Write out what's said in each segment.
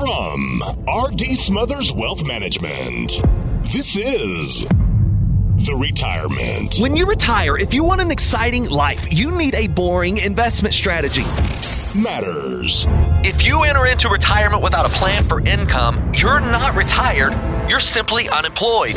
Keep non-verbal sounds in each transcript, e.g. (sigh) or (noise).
From RD Smothers Wealth Management, this is The Retirement. When you retire, if you want an exciting life, you need a boring investment strategy. Matters. If you enter into retirement without a plan for income, you're not retired, you're simply unemployed.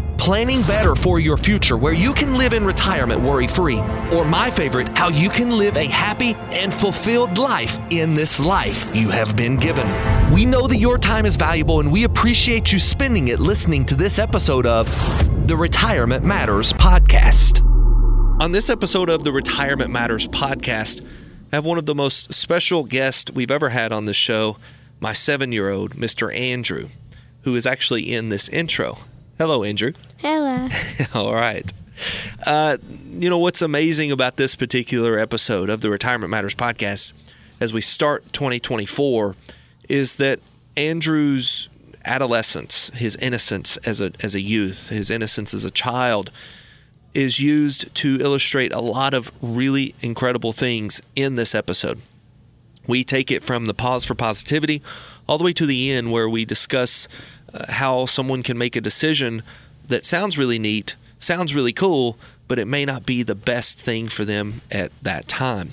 planning better for your future where you can live in retirement worry free, or my favorite, how you can live a happy and fulfilled life in this life you have been given. We know that your time is valuable and we appreciate you spending it listening to this episode of the Retirement Matters Podcast. On this episode of the Retirement Matters Podcast, I have one of the most special guests we've ever had on the show, my seven year old, Mr. Andrew, who is actually in this intro. Hello, Andrew. Hello. (laughs) All right. Uh, you know, what's amazing about this particular episode of the Retirement Matters podcast as we start 2024 is that Andrew's adolescence, his innocence as a, as a youth, his innocence as a child, is used to illustrate a lot of really incredible things in this episode. We take it from the pause for positivity all the way to the end, where we discuss uh, how someone can make a decision that sounds really neat, sounds really cool, but it may not be the best thing for them at that time.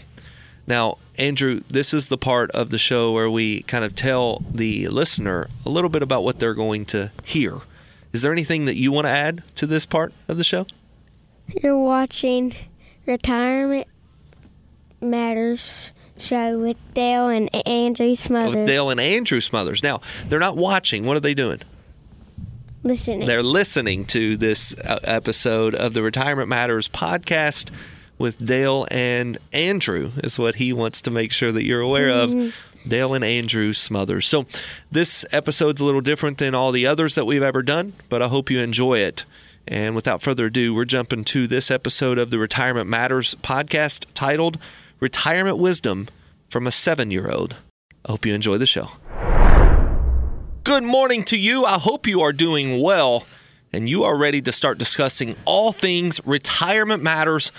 Now, Andrew, this is the part of the show where we kind of tell the listener a little bit about what they're going to hear. Is there anything that you want to add to this part of the show? You're watching Retirement Matters show with Dale and Andrew Smothers. With Dale and Andrew Smothers. Now, they're not watching. What are they doing? listening. They're listening to this uh, episode of the Retirement Matters podcast with Dale and Andrew, is what he wants to make sure that you're aware of. Dale and Andrew Smothers. So, this episode's a little different than all the others that we've ever done, but I hope you enjoy it. And without further ado, we're jumping to this episode of the Retirement Matters podcast titled Retirement Wisdom from a Seven Year Old. I hope you enjoy the show. Good morning to you. I hope you are doing well and you are ready to start discussing all things retirement matters.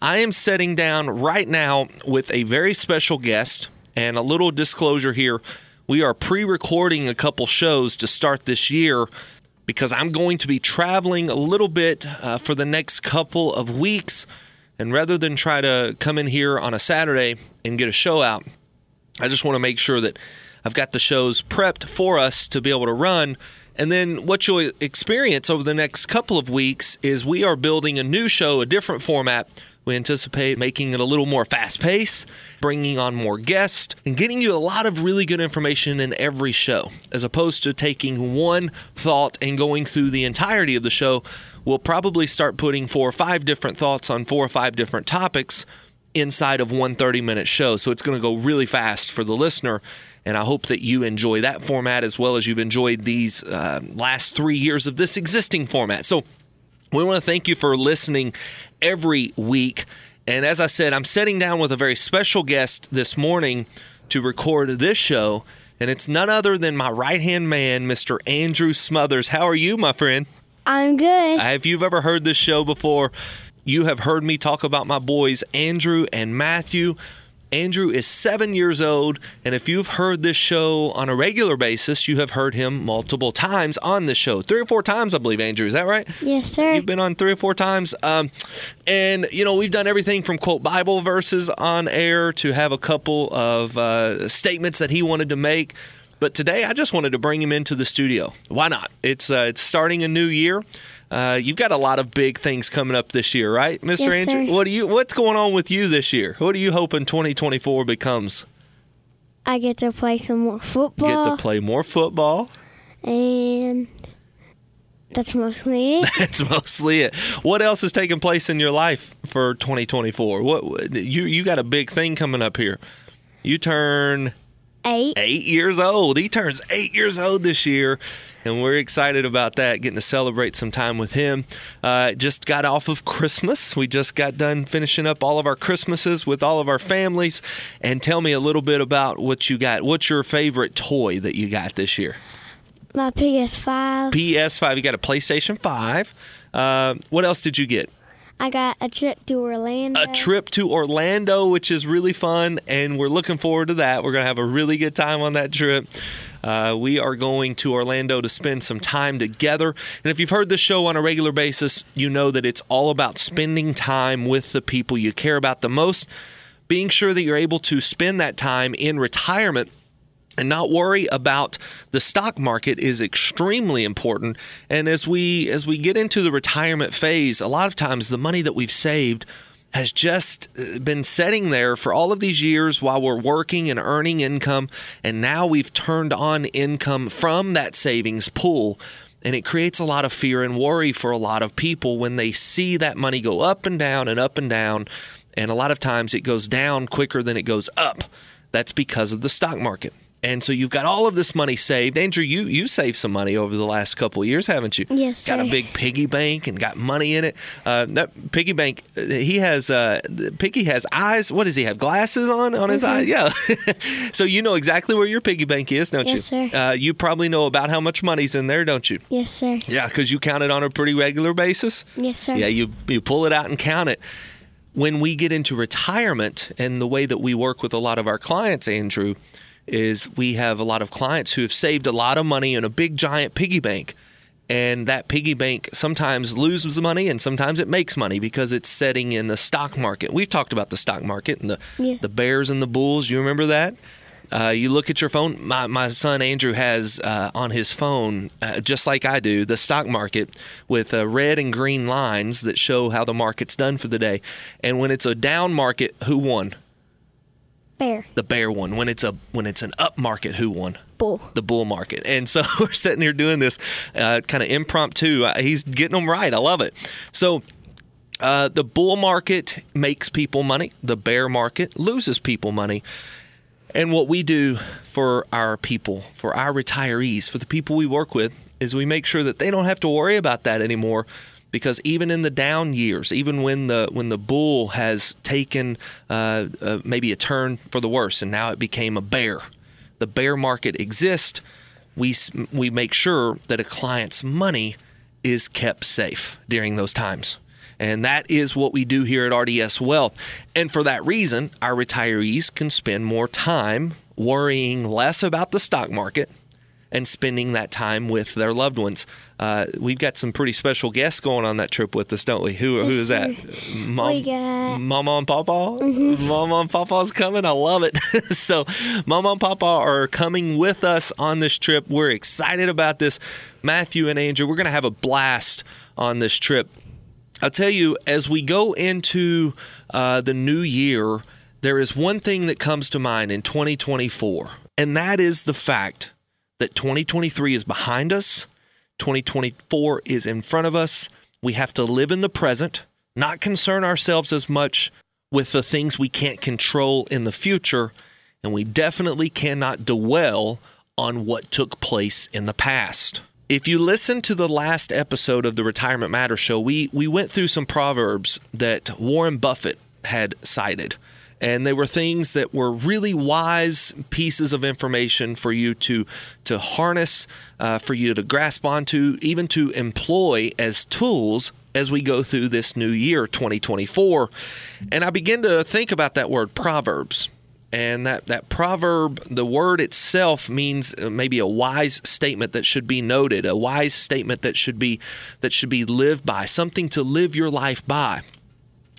I am sitting down right now with a very special guest and a little disclosure here. We are pre recording a couple shows to start this year because I'm going to be traveling a little bit uh, for the next couple of weeks. And rather than try to come in here on a Saturday and get a show out, I just want to make sure that I've got the shows prepped for us to be able to run. And then what you'll experience over the next couple of weeks is we are building a new show, a different format. We anticipate making it a little more fast paced, bringing on more guests, and getting you a lot of really good information in every show. As opposed to taking one thought and going through the entirety of the show, we'll probably start putting four or five different thoughts on four or five different topics inside of one 30 minute show. So it's going to go really fast for the listener. And I hope that you enjoy that format as well as you've enjoyed these uh, last three years of this existing format. So we want to thank you for listening every week. And as I said, I'm sitting down with a very special guest this morning to record this show. And it's none other than my right hand man, Mr. Andrew Smothers. How are you, my friend? I'm good. If you've ever heard this show before, you have heard me talk about my boys, Andrew and Matthew. Andrew is seven years old, and if you've heard this show on a regular basis, you have heard him multiple times on this show. Three or four times, I believe, Andrew. Is that right? yes, sir. You've been on three or four times. Um, and, you know, we've done everything from quote Bible verses on air to have a couple of uh, statements that he wanted to make. But today, I just wanted to bring him into the studio. Why not? It's uh, it's starting a new year. Uh, you've got a lot of big things coming up this year, right, Mr. Yes, Andrew? sir. What do you? What's going on with you this year? What are you hoping 2024 becomes? I get to play some more football. Get to play more football. and that's mostly it. (laughs) That's mostly it. What else is taking place in your life for 2024? What you you got a big thing coming up here? You turn eight. eight years old. He turns eight years old this year, and we're excited about that, getting to celebrate some time with him. Uh, just got off of Christmas. We just got done finishing up all of our Christmases with all of our families. And tell me a little bit about what you got. What's your favorite toy that you got this year? My PS5. PS5. You got a PlayStation 5. Uh, what else did you get? I got a trip to Orlando. a trip to Orlando, which is really fun, and we're looking forward to that. We're going to have a really good time on that trip. Uh, we are going to Orlando to spend some time together. And if you've heard this show on a regular basis, you know that it's all about spending time with the people you care about the most, being sure that you're able to spend that time in retirement and not worry about the stock market is extremely important. And as we as we get into the retirement phase a lot of times the money that we've saved has just uh, been sitting there for all of these years while we're working and earning income. And now we've turned on income from that savings pool. And it creates a lot of fear and worry for a lot of people when they see that money go up and down and up and down. And a lot of times it goes down quicker than it goes up. That's because of the stock market and so you've got all of this money saved. Andrew, you you saved some money over the last couple of years, haven't you? Yes, Got a big piggy bank and got money in it. Uh, that piggy bank, uh, he has uh, Piggy has eyes. What does he have? Glasses on on his eyes? Yeah. (laughs) so you know exactly where your piggy bank is, don't Yes, you? sir. Uh, you probably know about how much money's in there, don't you? Yes, sir. Yeah, because you count it on a pretty regular basis. Yes, sir. Yeah, you you pull it out and count it. When we get into retirement and the way that we work with a lot of our clients, Andrew, is we have a lot of clients who have saved a lot of money in a big giant piggy bank. And that piggy bank sometimes loses money and sometimes it makes money because it's setting in the stock market. We've talked about the stock market and the, Yeah. the bears and the bulls. You remember that? Uh, you look at your phone. My, my son Andrew has uh, on his phone, uh, just like I do, the stock market with uh, red and green lines that show how the market's done for the day. And when it's a down market, who won? Bear. The bear one. When it's a when it's an up market, who won? Bull. the bull market. And so (laughs) we're sitting here doing this uh, kind of impromptu. Uh, he's getting them right. I love it. So uh, the bull market makes people money, the bear market loses people money. And what we do for our people, for our retirees, for the people we work with, is we make sure that they don't have to worry about that anymore. Because even in the down years, even when the when the bull has taken uh, uh, maybe a turn for the worse, and now it became a bear, the bear market exists. We we make sure that a client's money is kept safe during those times. And that is what we do here at RDS Wealth. And for that reason, our retirees can spend more time worrying less about the stock market and spending that time with their loved ones. Uh, we've got some pretty special guests going on that trip with us, don't we? Who, who is that? Mom, We got- Mama and Papa? Mama and Papa's coming. I love it. (laughs) so, Mama and Papa are coming with us on this trip. We're excited about this. Matthew and Andrew, we're going to have a blast on this trip. I'll tell you, as we go into uh, the new year, there is one thing that comes to mind in 2024, and that is the fact that 2023 is behind us, 2024 is in front of us. We have to live in the present, not concern ourselves as much with the things we can't control in the future, and we definitely cannot dwell on what took place in the past. If you listen to the last episode of the Retirement Matter show, we, we went through some proverbs that Warren Buffett had cited. And they were things that were really wise pieces of information for you to to harness, uh, for you to grasp onto, even to employ as tools as we go through this new year, 2024. And I begin to think about that word proverbs. And that, that proverb, the word itself means uh, maybe a wise statement that should be noted, a wise statement that should be that should be lived by, something to live your life by.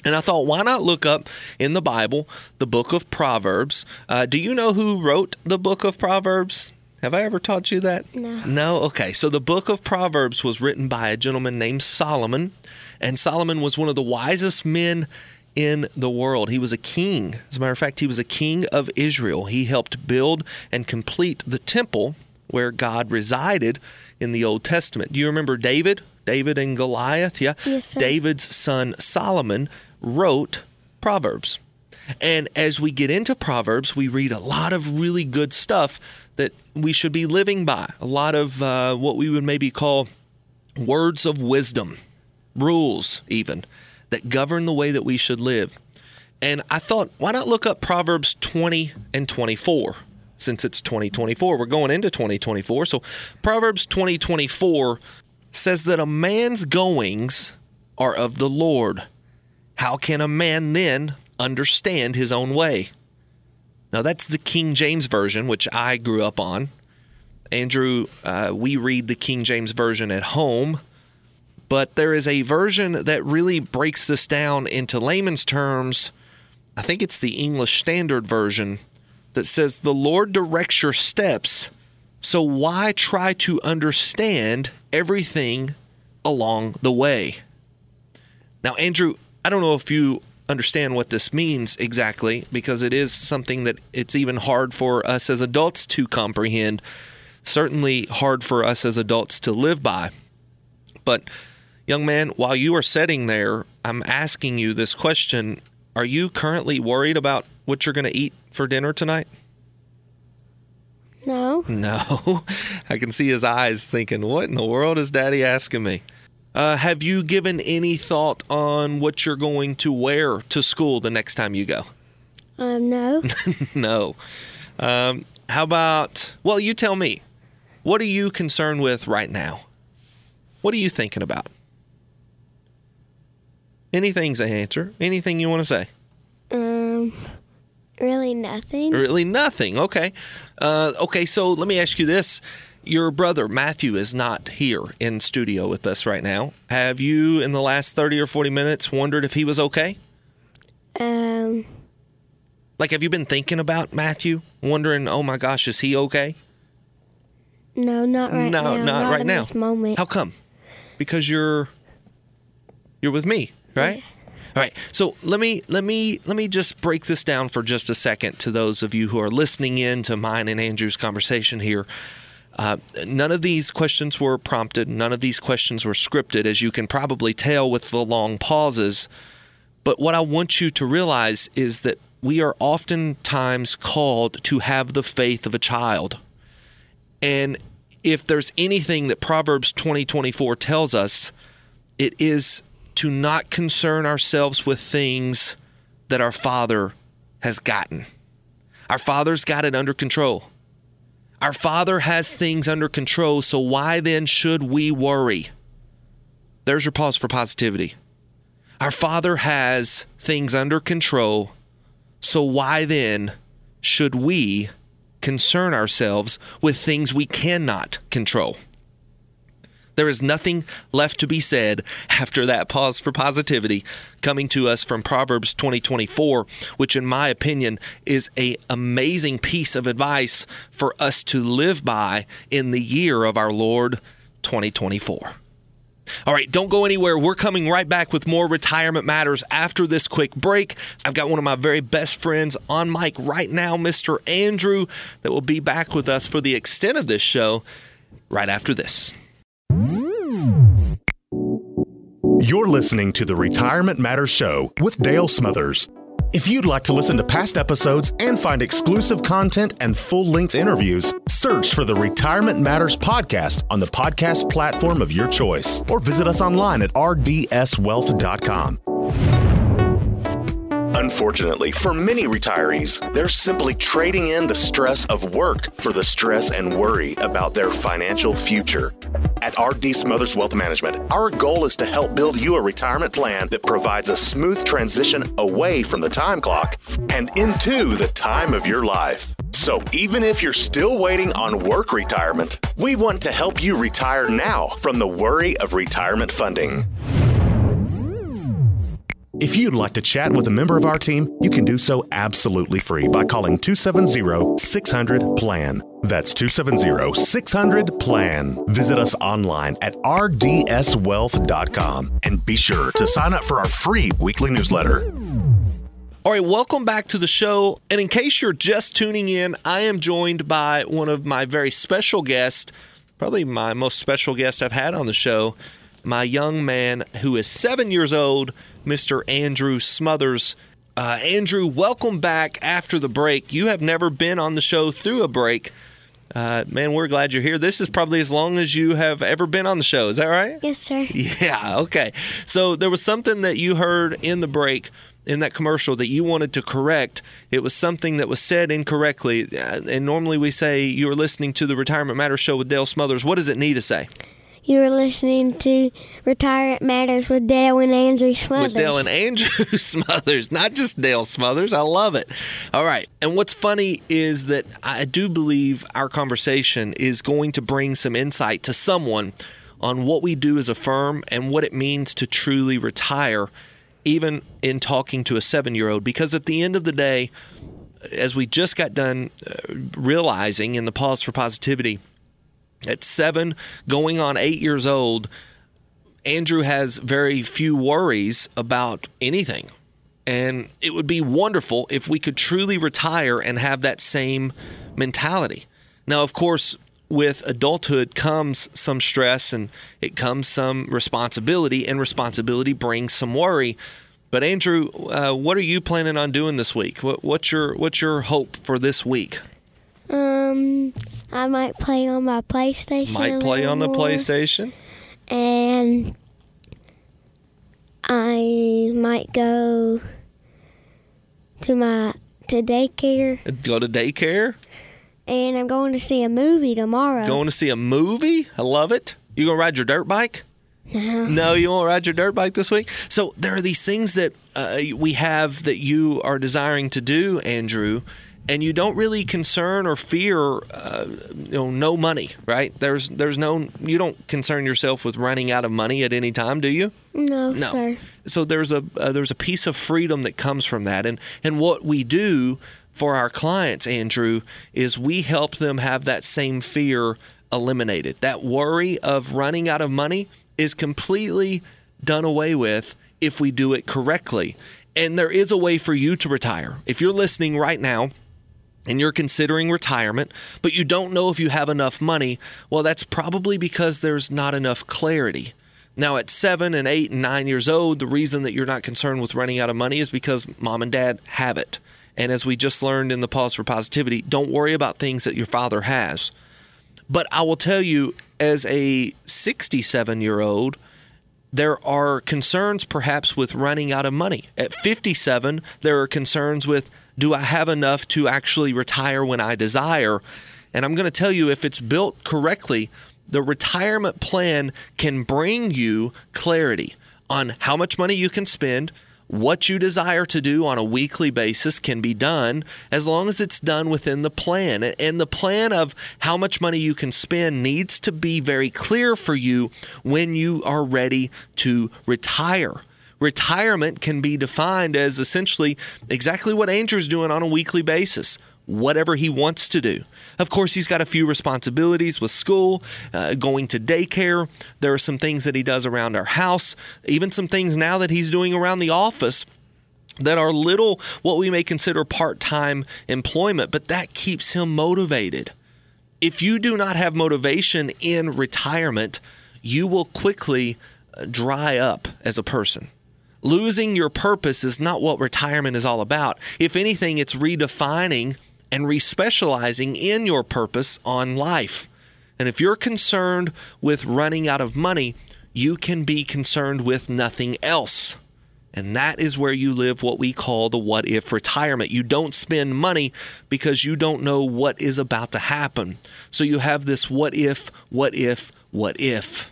And I thought, why not look up in the Bible the book of Proverbs? Uh, do you know who wrote the book of Proverbs? Have I ever taught you that? No. No? Okay. So the book of Proverbs was written by a gentleman named Solomon. And Solomon was one of the wisest men in the world. He was a king. As a matter of fact, he was a king of Israel. He helped build and complete the temple where God resided in the Old Testament. Do you remember David? David and Goliath? Yeah. Yes, sir. David's son Solomon wrote Proverbs. And as we get into Proverbs, we read a lot of really good stuff that we should be living by. A lot of uh, what we would maybe call words of wisdom, rules, even, that govern the way that we should live. And I thought, why not look up Proverbs 20 and 24? Since it's 2024, we're going into 2024. So Proverbs 20 24 says that a man's goings are of the Lord. How can a man then understand his own way? Now, that's the King James Version, which I grew up on. Andrew, uh, we read the King James Version at home, but there is a version that really breaks this down into layman's terms. I think it's the English Standard Version that says, The Lord directs your steps, so why try to understand everything along the way? Now, Andrew, I don't know if you understand what this means exactly because it is something that it's even hard for us as adults to comprehend, certainly hard for us as adults to live by. But, young man, while you are sitting there, I'm asking you this question Are you currently worried about what you're going to eat for dinner tonight? No. No. (laughs) I can see his eyes thinking, What in the world is daddy asking me? Uh, have you given any thought on what you're going to wear to school the next time you go? Um, no. (laughs) no. Um, how about, well, you tell me. What are you concerned with right now? What are you thinking about? Anything's an answer. Anything you want to say? um, really nothing. Really nothing. Okay. Uh, okay, so let me ask you this. Your brother Matthew is not here in studio with us right now. Have you, in the last 30 or 40 minutes, wondered if he was okay? Um, Like, have you been thinking about Matthew? Wondering, oh my gosh, is he okay? no, not right no, now. No, not, right now. Moment. How come? Because you're you're with me, right? All right. So let me let me let me just break this down for just a second to those of you who are listening in to mine and Andrew's conversation here. Uh, none of these questions were prompted. None of these questions were scripted, as you can probably tell with the long pauses. But what I want you to realize is that we are oftentimes called to have the faith of a child. And if there's anything that Proverbs 20 24 tells us, it is to not concern ourselves with things that our Father has gotten. Our Father's got it under control. Our Father has things under control, so why then should we worry? There's your pause for positivity. Our Father has things under control, so why then should we concern ourselves with things we cannot control? There is nothing left to be said after that pause for positivity coming to us from Proverbs 2024, which in my opinion is a amazing piece of advice for us to live by in the year of our Lord 2024. All right, don't go anywhere. We're coming right back with more retirement matters after this quick break. I've got one of my very best friends on mic right now, Mr. Andrew, that will be back with us for the extent of this show right after this. You're listening to the Retirement Matters Show with Dale Smothers. If you'd like to listen to past episodes and find exclusive content and full length interviews, search for the Retirement Matters Podcast on the podcast platform of your choice or visit us online at rdswealth.com. Unfortunately, for many retirees, they're simply trading in the stress of work for the stress and worry about their financial future. At RD Smothers Wealth Management, our goal is to help build you a retirement plan that provides a smooth transition away from the time clock and into the time of your life. So, even if you're still waiting on work retirement, we want to help you retire now from the worry of retirement funding. If you'd like to chat with a member of our team, you can do so absolutely free by calling 270 600 PLAN. That's 270 600 PLAN. Visit us online at rdswealth.com and be sure to sign up for our free weekly newsletter. All right, welcome back to the show. And in case you're just tuning in, I am joined by one of my very special guests, probably my most special guest I've had on the show, my young man who is seven years old, Mr. Andrew Smothers. Uh, Andrew, welcome back after the break. You have never been on the show through a break. Uh, man, we're glad you're here. This is probably as long as you have ever been on the show. Is that right? Yes, sir. Yeah, okay. So there was something that you heard in the break in that commercial that you wanted to correct. It was something that was said incorrectly. Uh, And normally we say You're listening to the Retirement Matters show with Dale Smothers. What does it need to say? You were listening to Retirement Matters with Dale and Andrew Smothers. with Dale and Andrew (laughs) Smothers, not just Dale Smothers. I love it. All right. And what's funny is that I do believe our conversation is going to bring some insight to someone on what we do as a firm and what it means to truly retire, even in talking to a seven year old. Because at the end of the day, as we just got done uh, realizing in the Pause for Positivity, at seven, going on eight years old, Andrew has very few worries about anything. And it would be wonderful if we could truly retire and have that same mentality. Now, of course, with adulthood comes some stress and it comes some responsibility, and responsibility brings some worry. But Andrew, uh, what are you planning on doing this week? What, what's your what's your hope for this week? Um, I might play on my PlayStation. Might play on the more, PlayStation. And I might go to my to daycare, Go to daycare. and I'm going to see a movie tomorrow. Going to see a movie. I love it. You gonna ride your dirt bike? No. No, you won't ride your dirt bike this week. So there are these things that uh, we have that you are desiring to do, Andrew, and you don't really concern or fear, uh, you know, no money, right? There's, there's no, you don't concern yourself with running out of money at any time, do you? no, No. sir. So there's a uh, there's a piece of freedom that comes from that, and and what we do for our clients, Andrew, is we help them have that same fear eliminated. That worry of running out of money is completely done away with if we do it correctly. And there is a way for you to retire. If you're listening right now and you're considering retirement, but you don't know if you have enough money, well, that's probably because there's not enough clarity. Now, at seven and eight and nine years old, the reason that you're not concerned with running out of money is because mom and dad have it. And as we just learned in the Pause for Positivity, don't worry about things that your father has. But I will tell you, as a 67 year old, there are concerns perhaps with running out of money. At 57, there are concerns with do I have enough to actually retire when I desire? And I'm going to tell you if it's built correctly, the retirement plan can bring you clarity on how much money you can spend, what you desire to do on a weekly basis can be done as long as it's done within the plan. And the plan of how much money you can spend needs to be very clear for you when you are ready to retire. Retirement can be defined as essentially exactly what Andrew's doing on a weekly basis whatever he wants to do. Of course, he's got a few responsibilities with school, uh, going to daycare. There are some things that he does around our house, even some things now that he's doing around the office that are little what we may consider part time employment, but that keeps him motivated. If you do not have motivation in retirement, you will quickly uh, dry up as a person. Losing your purpose is not what retirement is all about. If anything, it's redefining and respecializing in your purpose on life. And if you're concerned with running out of money, you can be concerned with nothing else. And that is where you live what we call the what if retirement. You don't spend money because you don't know what is about to happen. So you have this what if, what if, what if.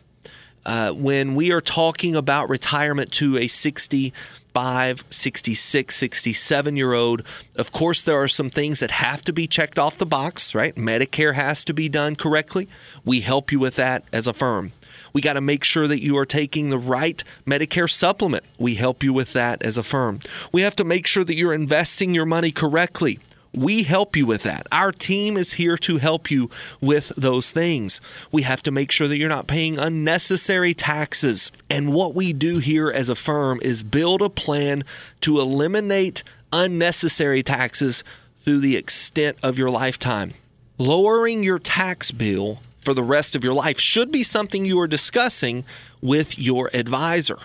Uh, when we are talking about retirement to a 65, 66, 67 year old, of course, there are some things that have to be checked off the box, right? Medicare has to be done correctly. We help you with that as a firm. We got to make sure that you are taking the right Medicare supplement. We help you with that as a firm. We have to make sure that you're investing your money correctly. We help you with that. Our team is here to help you with those things. We have to make sure that you're not paying unnecessary taxes. And what we do here as a firm is build a plan to eliminate unnecessary taxes through the extent of your lifetime. Lowering your tax bill for the rest of your life should be something you are discussing with your advisor.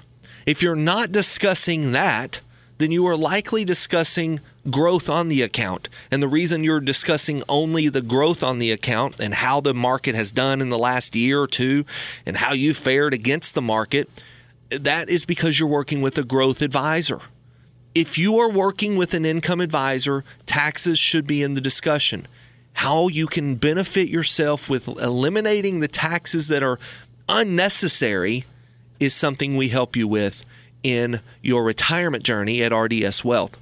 If you're not discussing that, then you are likely discussing growth on the account. And the reason you're discussing only the growth on the account and how the market has done in the last year or two and how you fared against the market, that is because you're working with a growth advisor. If you are working with an income advisor, taxes should be in the discussion. How you can benefit yourself with eliminating the taxes that are unnecessary is something we help you with in your retirement journey at RDS Wealth.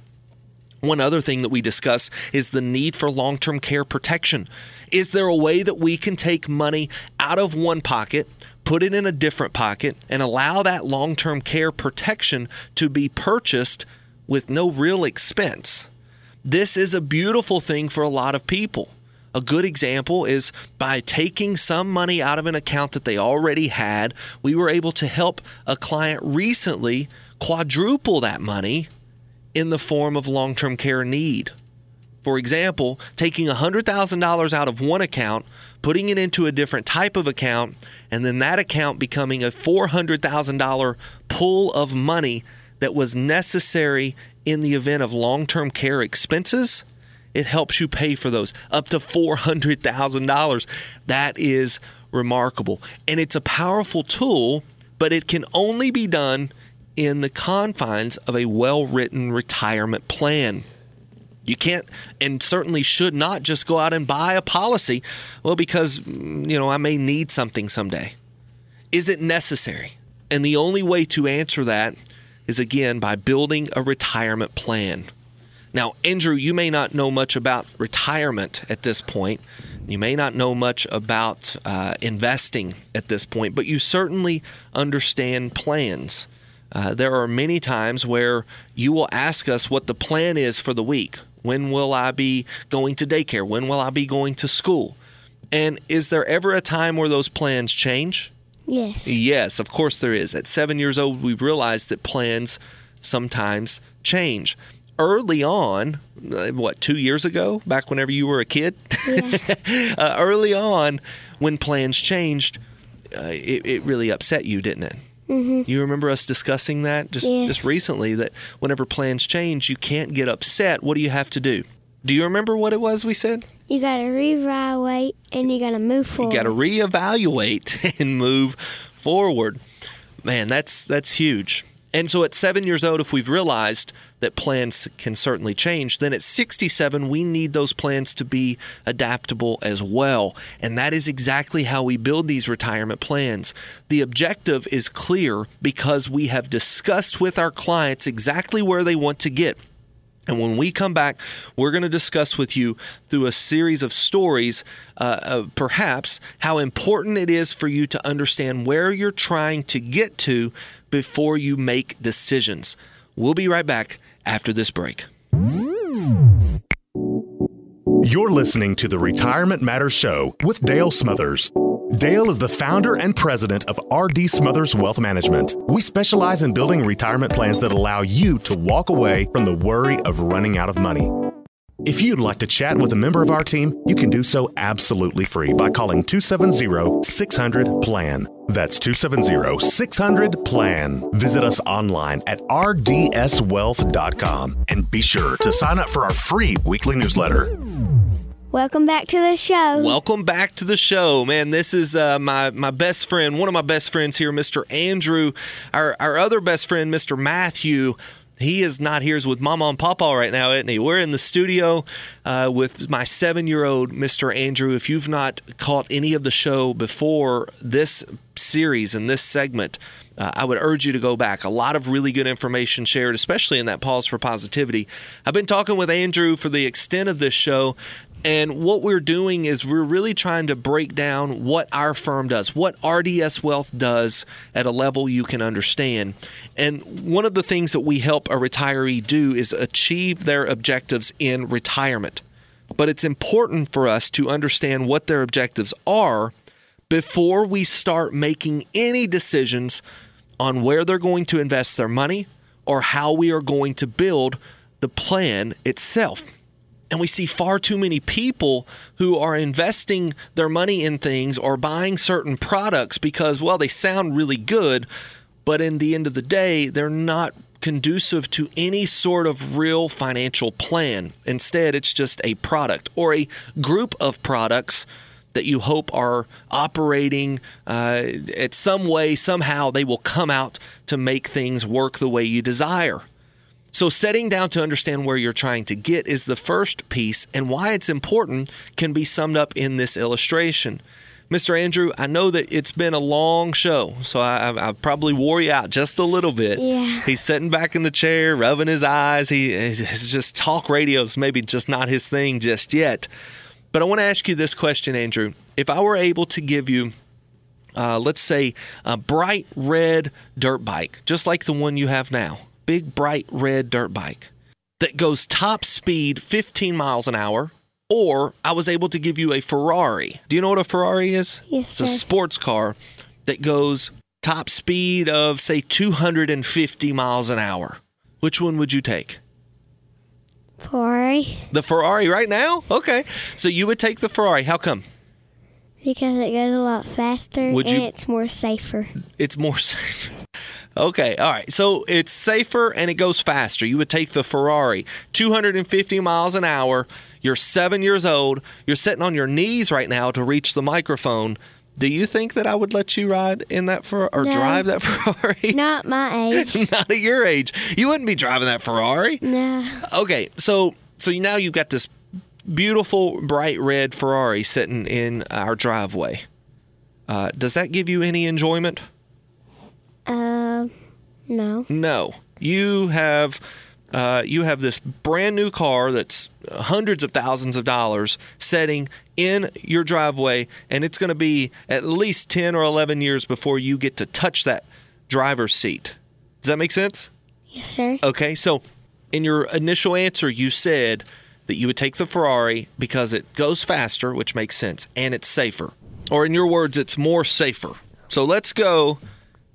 One other thing that we discuss is the need for long term care protection. Is there a way that we can take money out of one pocket, put it in a different pocket, and allow that long term care protection to be purchased with no real expense? This is a beautiful thing for a lot of people. A good example is by taking some money out of an account that they already had, we were able to help a client recently quadruple that money in the form of long term care need. For example, taking $100,000 out of one account, putting it into a different type of account, and then that account becoming a $400,000 pool of money that was necessary in the event of long term care expenses. It helps you pay for those up to $400,000. That is remarkable. And it's a powerful tool, but it can only be done in the confines of a well written retirement plan. You can't and certainly should not just go out and buy a policy, well, because, you know, I may need something someday. Is it necessary? And the only way to answer that is again by building a retirement plan. Now, Andrew, you may not know much about retirement at this point. You may not know much about uh, investing at this point, but you certainly understand plans. Uh, there are many times where you will ask us what the plan is for the week. When will I be going to daycare? When will I be going to school? And is there ever a time where those plans change? Yes. Yes, of course there is. At seven years old, we've realized that plans sometimes change. Early on, uh, what, two years ago, back whenever you were a kid? Yeah. (laughs) uh, early on, when plans changed, uh, it, it really upset you, didn't it? Mm-hmm. You remember us discussing that just, Yes. just recently that whenever plans change, you can't get upset. What do you have to do? Do you remember what it was we said? You gotta reevaluate and you gotta move forward. You got to reevaluate (laughs) and move forward. Man, that's that's huge. And so at 7 years old if we've realized that plans can certainly change, then at 67 we need those plans to be adaptable as well. And that is exactly how we build these retirement plans. The objective is clear because we have discussed with our clients exactly where they want to get. And when we come back, we're going to discuss with you through a series of stories, uh, uh, perhaps, how important it is for you to understand where you're trying to get to before you make decisions. We'll be right back after this break. You're listening to the Retirement Matters Show with Dale Smothers. Dale is the founder and president of RD Smothers Wealth Management. We specialize in building retirement plans that allow you to walk away from the worry of running out of money. If you'd like to chat with a member of our team, you can do so absolutely free by calling 270 600 PLAN. That's 270 600 PLAN. Visit us online at rdswealth.com and be sure to sign up for our free weekly newsletter. Welcome back to the show. Welcome back to the show, man. This is uh, my my best friend, one of my best friends here, Mr. Andrew. Our our other best friend, Mr. Matthew. He is not here. He's with Mama and Papa right now, isn't he? We're in the studio uh, with my seven year old Mr. Andrew. If you've not caught any of the show before this series and this segment, uh, I would urge you to go back. A lot of really good information shared, especially in that Pause for Positivity. I've been talking with Andrew for the extent of this show, and what we're doing is we're really trying to break down what our firm does, what RDS Wealth does at a level you can understand. And one of the things that we help a retiree do is achieve their objectives in retirement. But it's important for us to understand what their objectives are before we start making any decisions on where they're going to invest their money or how we are going to build the plan itself. And we see far too many people who are investing their money in things or buying certain products because, well, they sound really good, but in the end of the day, they're not conducive to any sort of real financial plan. Instead, it's just a product or a group of products that you hope are operating uh, at some way, somehow they will come out to make things work the way you desire. So, setting down to understand where you're trying to get is the first piece, and why it's important can be summed up in this illustration. Mr. Andrew, I know that it's been a long show, so I, I probably wore you out just a little bit. Yeah. He's sitting back in the chair, rubbing his eyes. He is just talk radio is maybe just not his thing just yet. But I want to ask you this question, Andrew. If I were able to give you, uh, let's say, a bright red dirt bike, just like the one you have now, big bright red dirt bike that goes top speed 15 miles an hour, or I was able to give you a Ferrari. Do you know what a Ferrari is? Yes, sir. It's a sports car that goes top speed of, say, 250 miles an hour. Which one would you take? Ferrari The Ferrari right now? Okay. So you would take the Ferrari. How come? because it goes a lot faster Would and you- it's more safer. It's more (laughs) safe. Okay, all right. So it's safer and it goes faster. You would take the Ferrari, 250 miles an hour. You're seven years old. You're sitting on your knees right now to reach the microphone. Do you think that I would let you ride in that Ferrari or No. drive that (laughs) Ferrari? Not my age. (laughs) Not at your age. You wouldn't be driving that Ferrari. no. Okay, so so now you've got this beautiful bright red Ferrari sitting in our driveway. Uh, does that give you any enjoyment? Um, no. No. You have uh, you have this brand new car that's hundreds of thousands of dollars setting in your driveway, and it's going to be at least ten or eleven years before you get to touch that driver's seat. Does that make sense? Yes, sir. Okay, so in your initial answer, you said that you would take the Ferrari because it goes faster, which makes sense, and it's safer. Or in your words, it's more safer. So let's go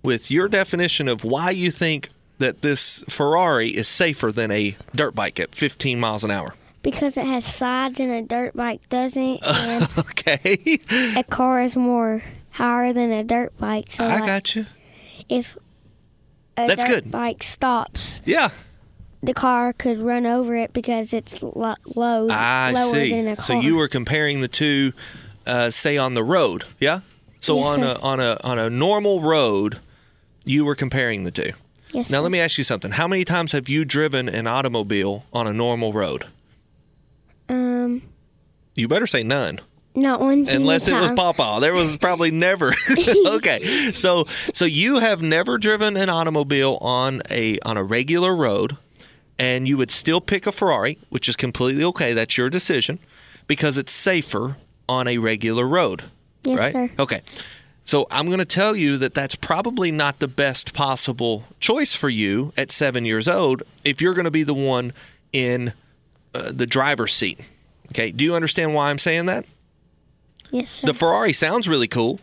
with your definition of why you think that this Ferrari is safer than a dirt bike at 15 miles an hour. Because it has sides and a dirt bike doesn't, (laughs) and Okay, a car is more higher than a dirt bike. So I like, got you. if a That's dirt good. bike stops, Yeah, the car could run over it because it's lo- low, I lower see. than a car. So you were comparing the two, uh, say on the road, yeah. So Yes, on sir. a on a on a normal road, you were comparing the two. Yes, Now sir. let me ask you something. How many times have you driven an automobile on a normal road? Um, You better say none. not one single Unless it was. Papa. There was probably (laughs) never. (laughs) okay. So so you have never driven an automobile on a on a regular road and you would still pick a Ferrari, which is completely okay. That's your decision because it's safer on a regular road. Yes, right? sir. Okay. So I'm going to tell you that that's probably not the best possible choice for you at 7 years old if you're going to be the one in uh, the driver's seat. Okay? Do you understand why I'm saying that? Yes, sir. The Ferrari sounds really cool.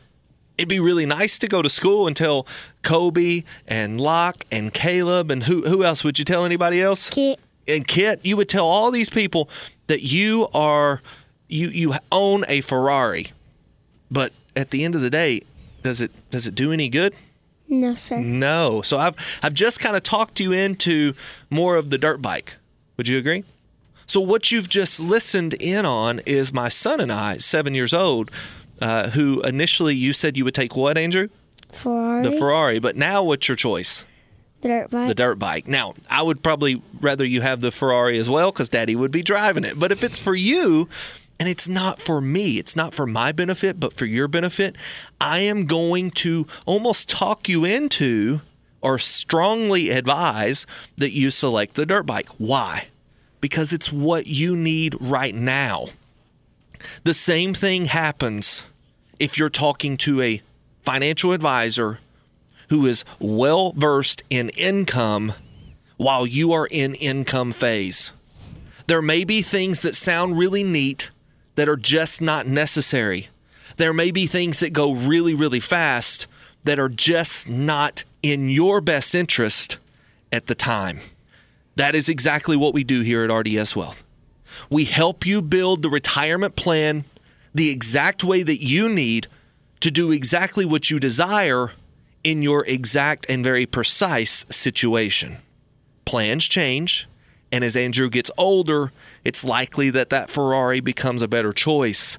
It'd be really nice to go to school and tell Kobe and Locke and Caleb and who who else would you tell anybody else? Kit, And Kit, you would tell all these people that you are you you own a Ferrari. But at the end of the day, does it does it do any good? no, sir. No. So I've I've just kind of talked you into more of the dirt bike. Would you agree? So what you've just listened in on is my son and I, seven years old, uh, who initially you said you would take what, Andrew? Ferrari, The Ferrari. But now what's your choice? dirt bike. The dirt bike. Now I would probably rather you have the Ferrari as well because Daddy would be driving it. But if it's for you. And it's not for me. It's not for my benefit, but for your benefit. I am going to almost talk you into or strongly advise that you select the dirt bike. Why? Because it's what you need right now. The same thing happens if you're talking to a financial advisor who is well versed in income while you are in income phase. There may be things that sound really neat that are just not necessary. There may be things that go really, really fast that are just not in your best interest at the time. That is exactly what we do here at RDS Wealth. We help you build the retirement plan the exact way that you need to do exactly what you desire in your exact and very precise situation. plans change. And as Andrew gets older, it's likely that that Ferrari becomes a better choice.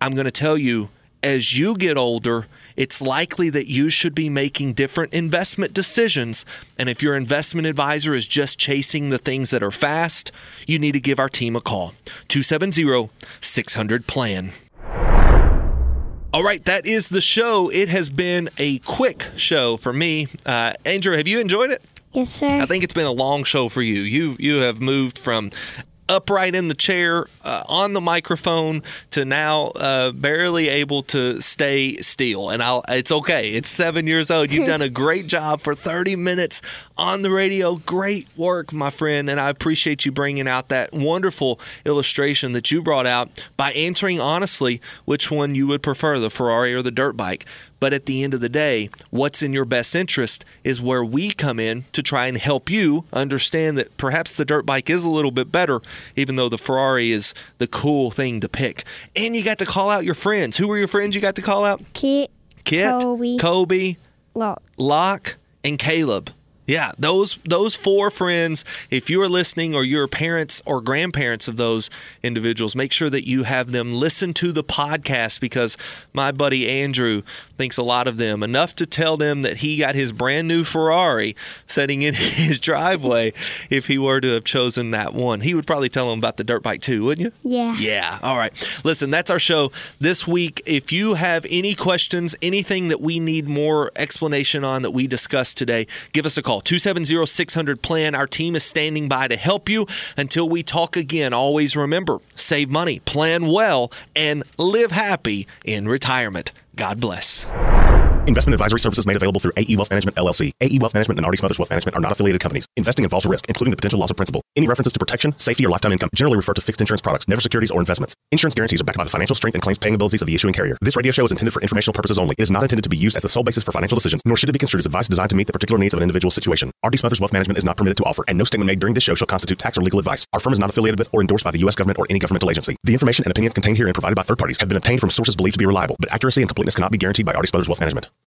I'm going to tell you, as you get older, it's likely that you should be making different investment decisions. And if your investment advisor is just chasing the things that are fast, you need to give our team a call 270 600 PLAN. All right, that is the show. It has been a quick show for me. Uh, Andrew, have you enjoyed it? Yes, sir. I think it's been a long show for you. You you have moved from upright in the chair uh, on the microphone to now uh, barely able to stay still and I'll, it's okay it's seven years old you've (laughs) done a great job for 30 minutes on the radio great work my friend and i appreciate you bringing out that wonderful illustration that you brought out by answering honestly which one you would prefer the ferrari or the dirt bike but at the end of the day, what's in your best interest is where we come in to try and help you understand that perhaps the dirt bike is a little bit better, even though the Ferrari is the cool thing to pick. And you got to call out your friends. Who were your friends you got to call out? Kit, Kit, Kobe. Kobe, Lock. Locke, and Caleb. Yeah, those those four friends, if you're listening or you're parents or grandparents of those individuals, make sure that you have them listen to the podcast because my buddy Andrew thinks a lot of them enough to tell them that he got his brand new Ferrari sitting in (laughs) his driveway if he were to have chosen that one. He would probably tell them about the dirt bike too, wouldn't you? Yeah. Yeah. All right. Listen, that's our show this week. If you have any questions, anything that we need more explanation on that we discussed today, give us a call 270 600 plan. Our team is standing by to help you until we talk again. Always remember save money, plan well, and live happy in retirement. God bless. Investment advisory services made available through AE Wealth Management LLC. AE Wealth Management and RD Smothers Wealth Management are not affiliated companies. Investing involves risk, including the potential loss of principal. Any references to protection, safety, or lifetime income generally refer to fixed insurance products, never securities or investments. Insurance guarantees are backed by the financial strength and claims paying abilities of the issuing carrier. This radio show is intended for informational purposes only. It is not intended to be used as the sole basis for financial decisions, nor should it be construed as advice designed to meet the particular needs of an individual situation. RD Smothers Wealth Management is not permitted to offer, and no statement made during this show shall constitute tax or legal advice. Our firm is not affiliated with or endorsed by the U.S. government or any governmental agency. The information and opinions contained herein provided by third parties have been obtained from sources believed to be reliable, but accuracy and completeness cannot be guaranteed by RD Smothers Wealth Management.